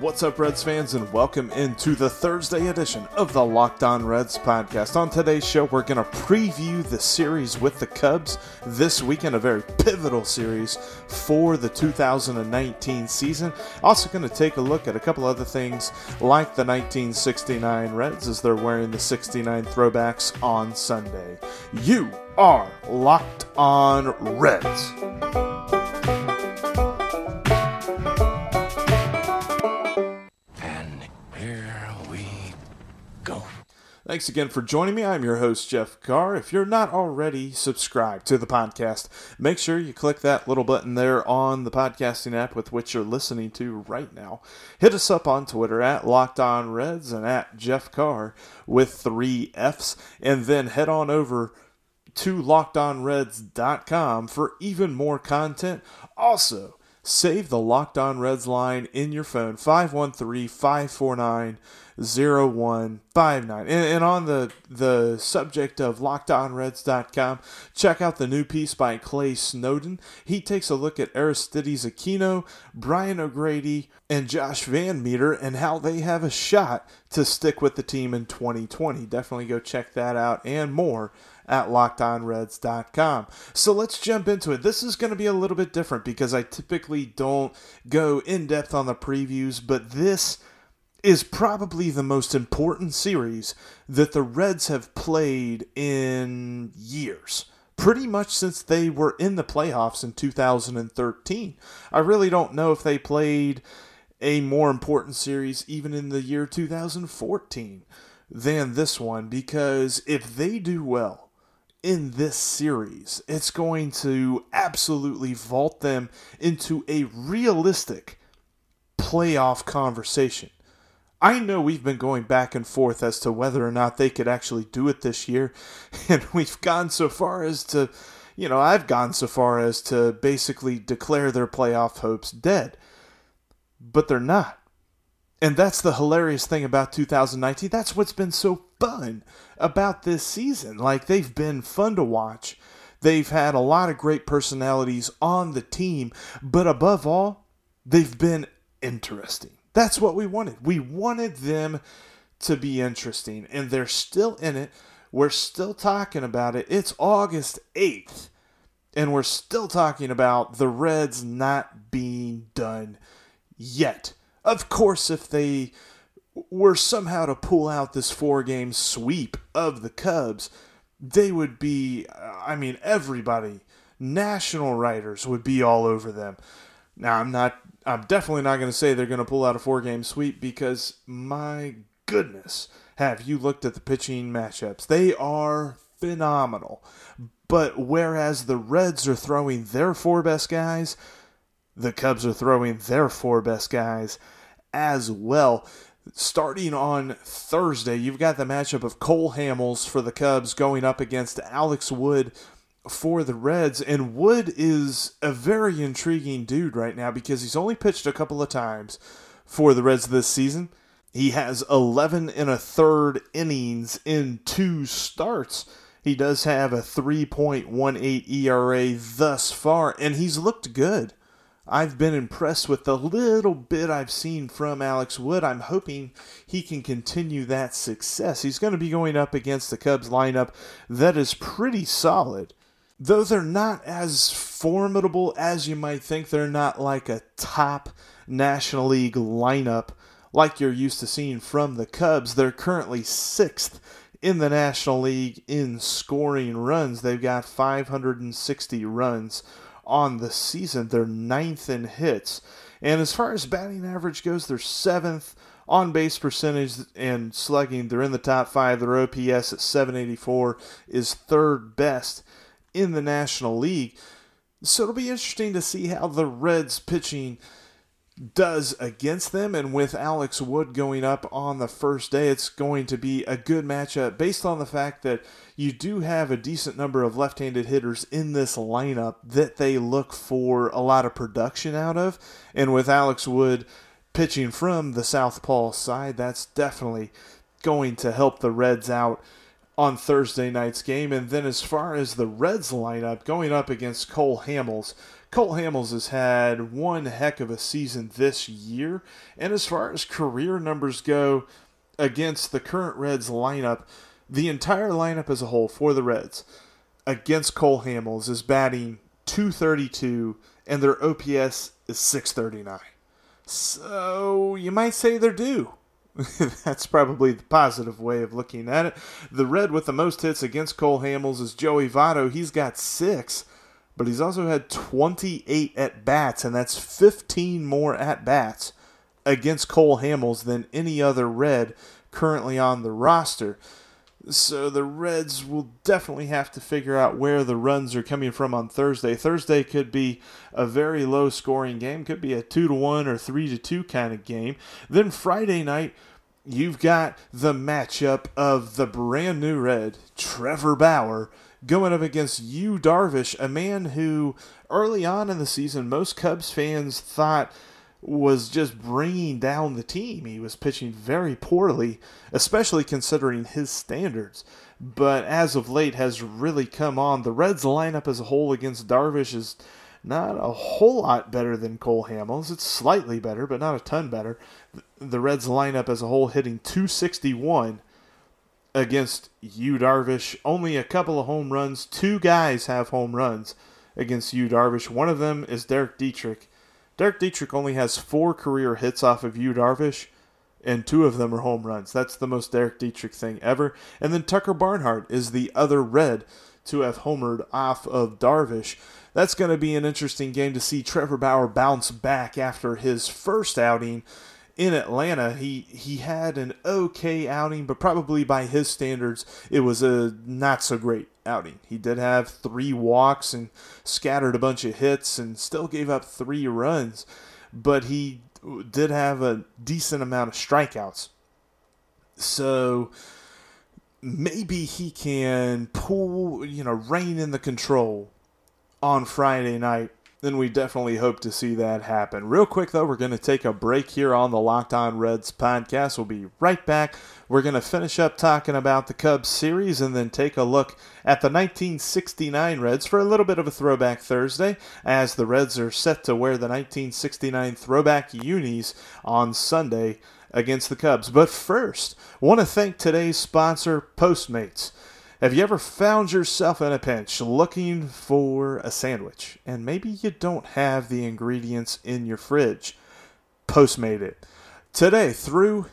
What's up, Reds fans, and welcome into the Thursday edition of the Locked On Reds podcast. On today's show, we're going to preview the series with the Cubs this weekend, a very pivotal series for the 2019 season. Also, going to take a look at a couple other things like the 1969 Reds as they're wearing the 69 throwbacks on Sunday. You are Locked On Reds. Thanks again for joining me. I'm your host, Jeff Carr. If you're not already subscribed to the podcast, make sure you click that little button there on the podcasting app with which you're listening to right now. Hit us up on Twitter at Locked On Reds and at Jeff Carr with three F's, and then head on over to lockedonreds.com for even more content. Also, save the Locked On Reds line in your phone 513 549 0159. And, on the, the subject of lockedonreds.com, check out the new piece by Clay Snowden. He takes a look at Aristides Aquino, Brian O'Grady, and Josh VanMeter and how they have a shot to stick with the team in 2020. Definitely go check that out and more at lockedonreds.com. So let's jump into it. This is going to be a little bit different because I typically don't go in depth on the previews, but this is probably the most important series that the Reds have played in years. Pretty much since they were in the playoffs in 2013. I really don't know if they played a more important series even in the year 2014 than this one because if they do well in this series, it's going to absolutely vault them into a realistic playoff conversation. I know we've been going back and forth as to whether or not they could actually do it this year, and we've gone so far as to, you know, I've gone so far as to basically declare their playoff hopes dead. But they're not. And that's the hilarious thing about 2019. That's what's been so fun about this season. Like, they've been fun to watch. They've had a lot of great personalities on the team, but above all, they've been interesting. That's what we wanted. We wanted them to be interesting, and they're still in it. We're still talking about it. It's August 8th, and we're still talking about the Reds not being done yet. Of course, if they were somehow to pull out this four game sweep of the Cubs, they would be, I mean, everybody, national writers would be all over them. Now, I'm not I'm definitely not going to say they're going to pull out a four game sweep because, my goodness, have you looked at the pitching matchups? They are phenomenal. But whereas the Reds are throwing their four best guys, the Cubs are throwing their four best guys as well. Starting on Thursday, you've got the matchup of Cole Hamels for the Cubs going up against Alex Wood for the Reds. And Wood is a very intriguing dude right now because he's only pitched a couple of times for the Reds this season. He has 11 and a third innings in two starts. He does have a 3.18 ERA thus far, and he's looked good. I've been impressed with the little bit I've seen from Alex Wood. I'm hoping he can continue that success. He's going to be going up against the Cubs lineup that is pretty solid though they're not as formidable as you might think, they're not like a top National League lineup like you're used to seeing from the Cubs. They're currently sixth in the National League in scoring runs. They've got 560 runs on the season. They're ninth in hits. And as far as batting average goes, they're seventh on base percentage and slugging. They're in the top five. Their OPS at 784 is third best in the National League. So it'll be interesting to see how the Reds pitching does against them. And with Alex Wood going up on the first day, it's going to be a good matchup based on the fact that you do have a decent number of left handed hitters in this lineup that they look for a lot of production out of. And with Alex Wood pitching from the Southpaw side, that's definitely going to help the Reds out on Thursday night's game. And then as far as the Reds lineup going up against Cole Hamels, Cole Hamels has had one heck of a season this year. And as far as career numbers go against the current Reds lineup, the entire lineup as a whole for the Reds against Cole Hamels is batting 232 and their OPS is 639. So you might say they're due. That's probably the positive way of looking at it. The red with the most hits against Cole Hamels is Joey Votto. He's got six, but he's also had 28 at bats, and that's 15 more at bats against Cole Hamels than any other red currently on the roster. So the Reds will definitely have to figure out where the runs are coming from on Thursday. Thursday could be a very low scoring game, could be a 2 to 1 or 3 to 2 kind of game. Then Friday night, you've got the matchup of the brand new Red, Trevor Bauer, going up against Yu Darvish, a man who early on in the season most Cubs fans thought was just bringing down the team. He was pitching very poorly, especially considering his standards. But as of late, has really come on. The Reds lineup as a whole against Darvish is not a whole lot better than Cole Hamels. It's slightly better, but not a ton better. The Reds lineup as a whole hitting 261 against Yu Darvish. Only a couple of home runs. Two guys have home runs against Yu Darvish. One of them is Derek Dietrich Derek Dietrich only has four career hits off of Yu Darvish, and two of them are home runs. That's the most Derek Dietrich thing ever. And then Tucker Barnhart is the other red to have homered off of Darvish. That's going to be an interesting game to see Trevor Bauer bounce back after his first outing in Atlanta. He he had an okay outing, but probably by his standards, it was a not so great outing. He did have three walks and scattered a bunch of hits and still gave up three runs, but he did have a decent amount of strikeouts. So maybe he can pull, you know, rein in the control on Friday night then we definitely hope to see that happen. Real quick, though, we're going to take a break here on the Locked On Reds podcast. We'll be right back. We're going to finish up talking about the Cubs series and then take a look at the 1969 Reds for a little bit of a throwback Thursday, as the Reds are set to wear the 1969 throwback unis on Sunday against the Cubs. But first, want to thank today's sponsor, Postmates. Have you ever found yourself in a pinch looking for a sandwich and maybe you don't have the ingredients in your fridge? Postmate it. Today, through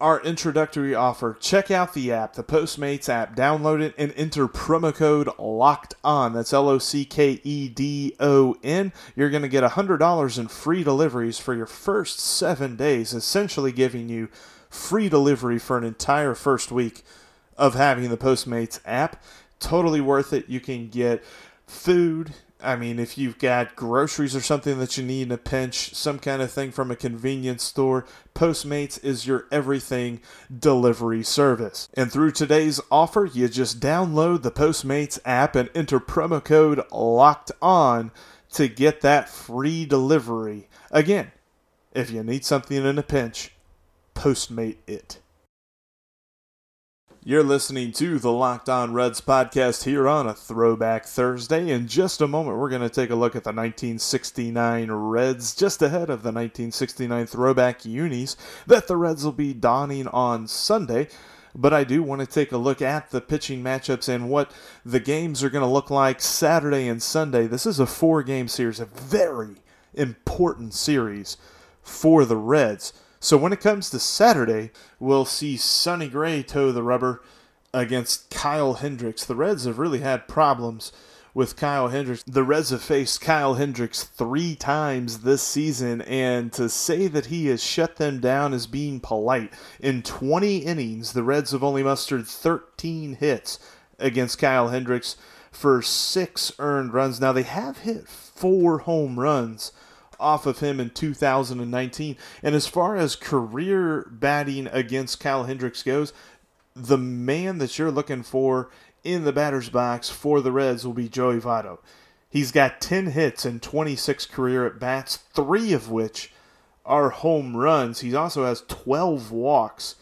our introductory offer, check out the app, the Postmates app. Download it and enter promo code LOCKED ON. That's L O C K E D O N. You're going to get $100 in free deliveries for your first seven days, essentially giving you free delivery for an entire first week of having the Postmates app. Totally worth it. You can get food. I mean, if you've got groceries or something that you need in a pinch, some kind of thing from a convenience store, Postmates is your everything delivery service. And through today's offer, you just download the Postmates app and enter promo code LOCKED ON to get that free delivery. Again, if you need something in a pinch, Postmate it. You're listening to the Locked On Reds podcast here on a Throwback Thursday. In just a moment, we're going to take a look at the 1969 Reds, just ahead of the 1969 Throwback Unis that the Reds will be donning on Sunday. But I do want to take a look at the pitching matchups and what the games are going to look like Saturday and Sunday. This is a four game series, a very important series for the Reds. So when it comes to Saturday, we'll see Sonny Gray toe the rubber against Kyle Hendricks. The Reds have really had problems with Kyle Hendricks. The Reds have faced Kyle Hendricks three times this season, and to say that he has shut them down is being polite. In 20 innings, the Reds have only mustered 13 hits against Kyle Hendricks for six earned runs. Now, they have hit four home runs off of him in 2019. And as far as career batting against Cal Hendricks goes, the man that you're looking for in the batter's box for the Reds will be Joey Votto. He's got 10 hits and 26 career at bats, three of which are home runs. He also has 12 walks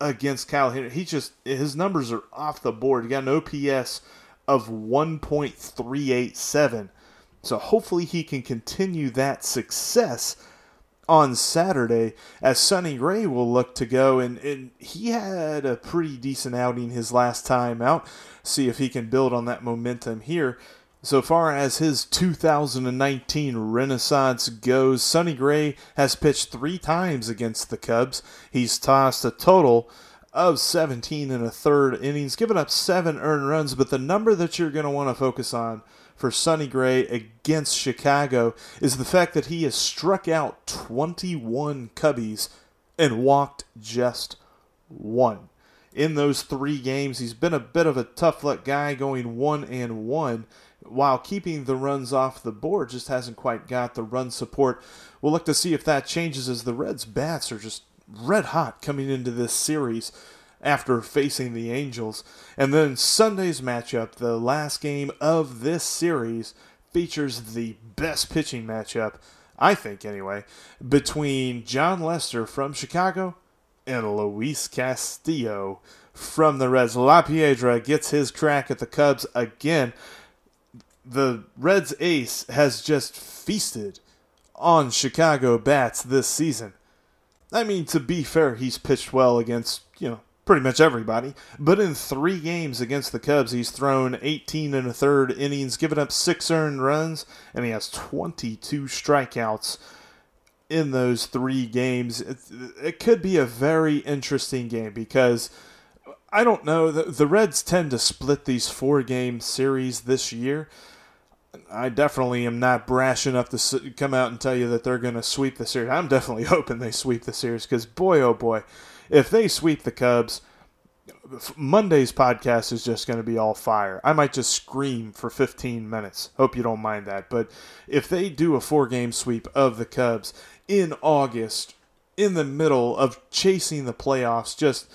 against Kyle Hendricks. He just, his numbers are off the board. He got an OPS of 1.387. So hopefully he can continue that success on Saturday as Sonny Gray will look to go. And, and he had a pretty decent outing his last time out. See if he can build on that momentum here. So far as his 2019 Renaissance goes, Sonny Gray has pitched three times against the Cubs. He's tossed a total of 17 and a third innings, given up seven earned runs. But the number that you're going to want to focus on for Sonny Gray against Chicago is the fact that he has struck out 21 Cubbies and walked just one. In those three games, he's been a bit of a tough luck guy going one and one while keeping the runs off the board, just hasn't quite got the run support. We'll look to see if that changes as the Reds' bats are just red hot coming into this series after facing the Angels. And then Sunday's matchup, the last game of this series, features the best pitching matchup, I think anyway, between Jon Lester from Chicago and Luis Castillo from the Reds. La Piedra gets his crack at the Cubs again the Reds ace has just feasted on Chicago bats this season. I mean, to be fair, he's pitched well against, you know, pretty much everybody. But in three games against the Cubs, he's thrown 18 and a third innings, given up six earned runs, and he has 22 strikeouts in those three games. It, it could be a very interesting game because I don't know. The, the Reds tend to split these four game series this year. I definitely am not brash enough to come out and tell you that they're going to sweep the series. I'm definitely hoping they sweep the series because, boy, oh boy, if they sweep the Cubs, Monday's podcast is just going to be all fire. I might just scream for 15 minutes. Hope you don't mind that. But if they do a four game sweep of the Cubs in August, in the middle of chasing the playoffs, just,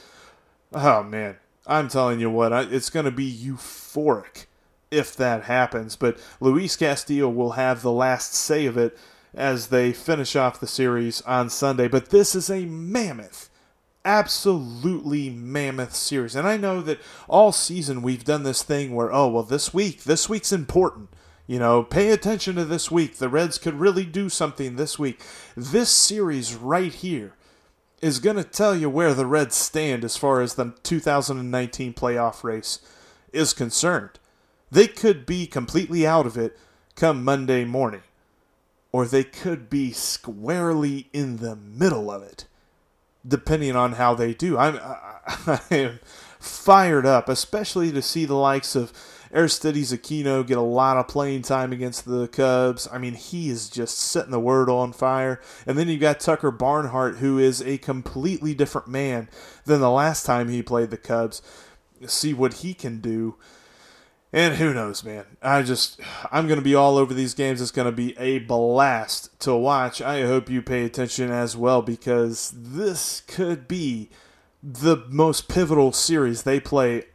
oh man, I'm telling you what, it's going to be euphoric if that happens. But Luis Castillo will have the last say of it as they finish off the series on Sunday. But this is a mammoth, absolutely mammoth series. And I know that all season we've done this thing where, oh, well, this week, this week's important. You know, pay attention to this week. The Reds could really do something this week. This series right here is going to tell you where the Reds stand as far as the 2019 playoff race is concerned. They could be completely out of it come Monday morning, or they could be squarely in the middle of it, depending on how they do. I'm I, I am fired up, especially to see the likes of Aristides Aquino get a lot of playing time against the Cubs. I mean, he is just setting the word on fire. And then you've got Tucker Barnhart, who is a completely different man than the last time he played the Cubs. See what he can do. And who knows, man? I just, I'm going to be all over these games. It's going to be a blast to watch. I hope you pay attention as well because this could be the most pivotal series they play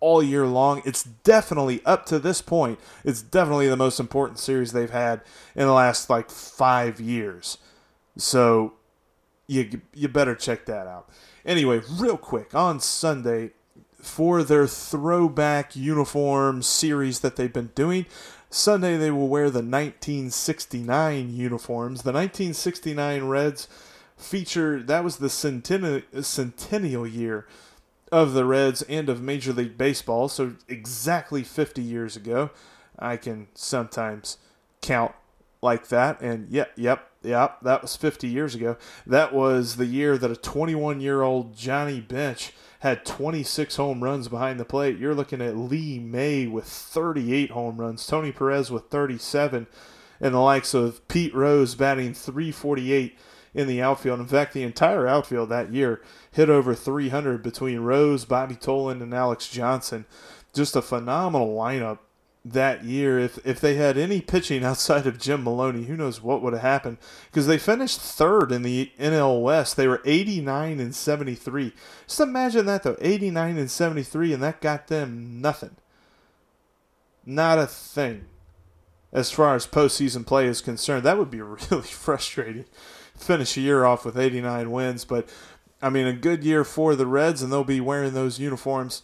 all year long. It's definitely, up to this point, it's definitely the most important series they've had in the last like five years. So you, you better check that out. Anyway, real quick, on Sunday, for their throwback uniform series that they've been doing. Sunday they will wear the 1969 uniforms. The 1969 Reds feature that was the centennial, centennial year of the Reds and of Major League Baseball, so exactly 50 years ago. I can sometimes count like that, and yep, yep, yep, that was 50 years ago. That was the year that a 21 year old Johnny Bench had 26 home runs behind the plate. You're looking at Lee May with 38 home runs, Tony Perez with 37, and the likes of Pete Rose batting 348 in the outfield. In fact, the entire outfield that year hit over 300 between Rose, Bobby Tolan, and Alex Johnson. Just a phenomenal lineup that year. If if they had any pitching outside of Jim Maloney, who knows what would have happened? Because they finished third in the NL West. They were 89 and 73. Just imagine that though, 89 and 73, and that got them nothing. Not a thing. As far as postseason play is concerned, that would be really frustrating. Finish a year off with 89 wins, but I mean, a good year for the Reds, and they'll be wearing those uniforms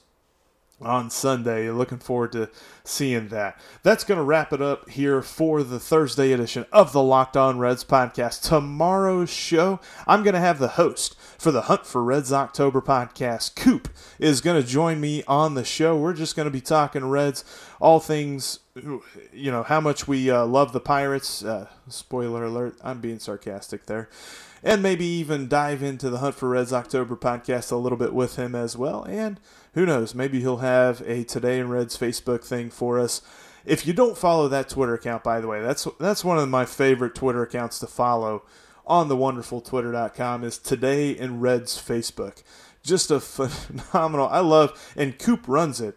on Sunday. Looking forward to seeing that. That's going to wrap it up here for the Thursday edition of the Locked On Reds podcast. Tomorrow's show, I'm going to have the host for the Hunt for Reds October podcast, Coop, is going to join me on the show. We're just going to be talking Reds, all things, you know, how much we uh, love the Pirates. Uh, spoiler alert, I'm being sarcastic there and maybe even dive into the Hunt for Reds October podcast a little bit with him as well. And who knows, maybe he'll have a Today in Reds Facebook thing for us. If you don't follow that Twitter account, by the way, that's that's one of my favorite Twitter accounts to follow on the wonderful twitter.com is Today in Reds Facebook. Just a phenomenal. I love and Coop runs it.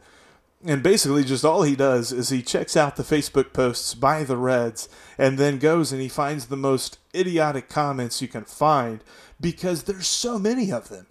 And basically, just all he does is he checks out the Facebook posts by the Reds and then goes and he finds the most idiotic comments you can find because there's so many of them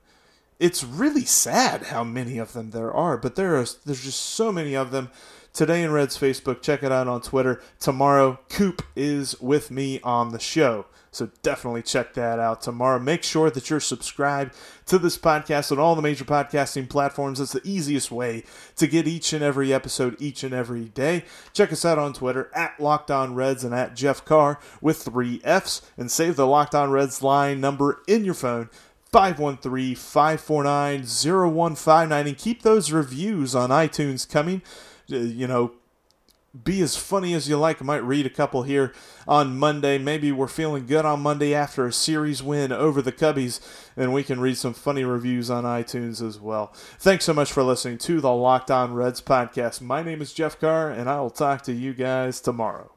it's really sad how many of them there are, but there are there's just so many of them. Today in Red's Facebook, check it out on Twitter. Tomorrow, Coop is with me on the show. So definitely check that out tomorrow. Make sure that you're subscribed to this podcast on all the major podcasting platforms. That's the easiest way to get each and every episode each and every day. Check us out on Twitter at Locked On Reds and at Jeff Carr with three F's and save the Locked On Reds line number in your phone 513 549 0159 and keep those reviews on iTunes coming. Uh, you know, be as funny as you like. I might read a couple here on Monday. Maybe we're feeling good on Monday after a series win over the Cubbies, and we can read some funny reviews on iTunes as well. Thanks so much for listening to the Locked On Reds podcast. My name is Jeff Carr, and I will talk to you guys tomorrow.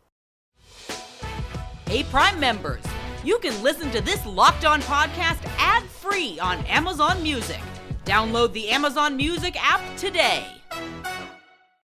Hey, Prime members you can listen to this Locked On podcast ad free on Amazon Music. Download the Amazon Music app today.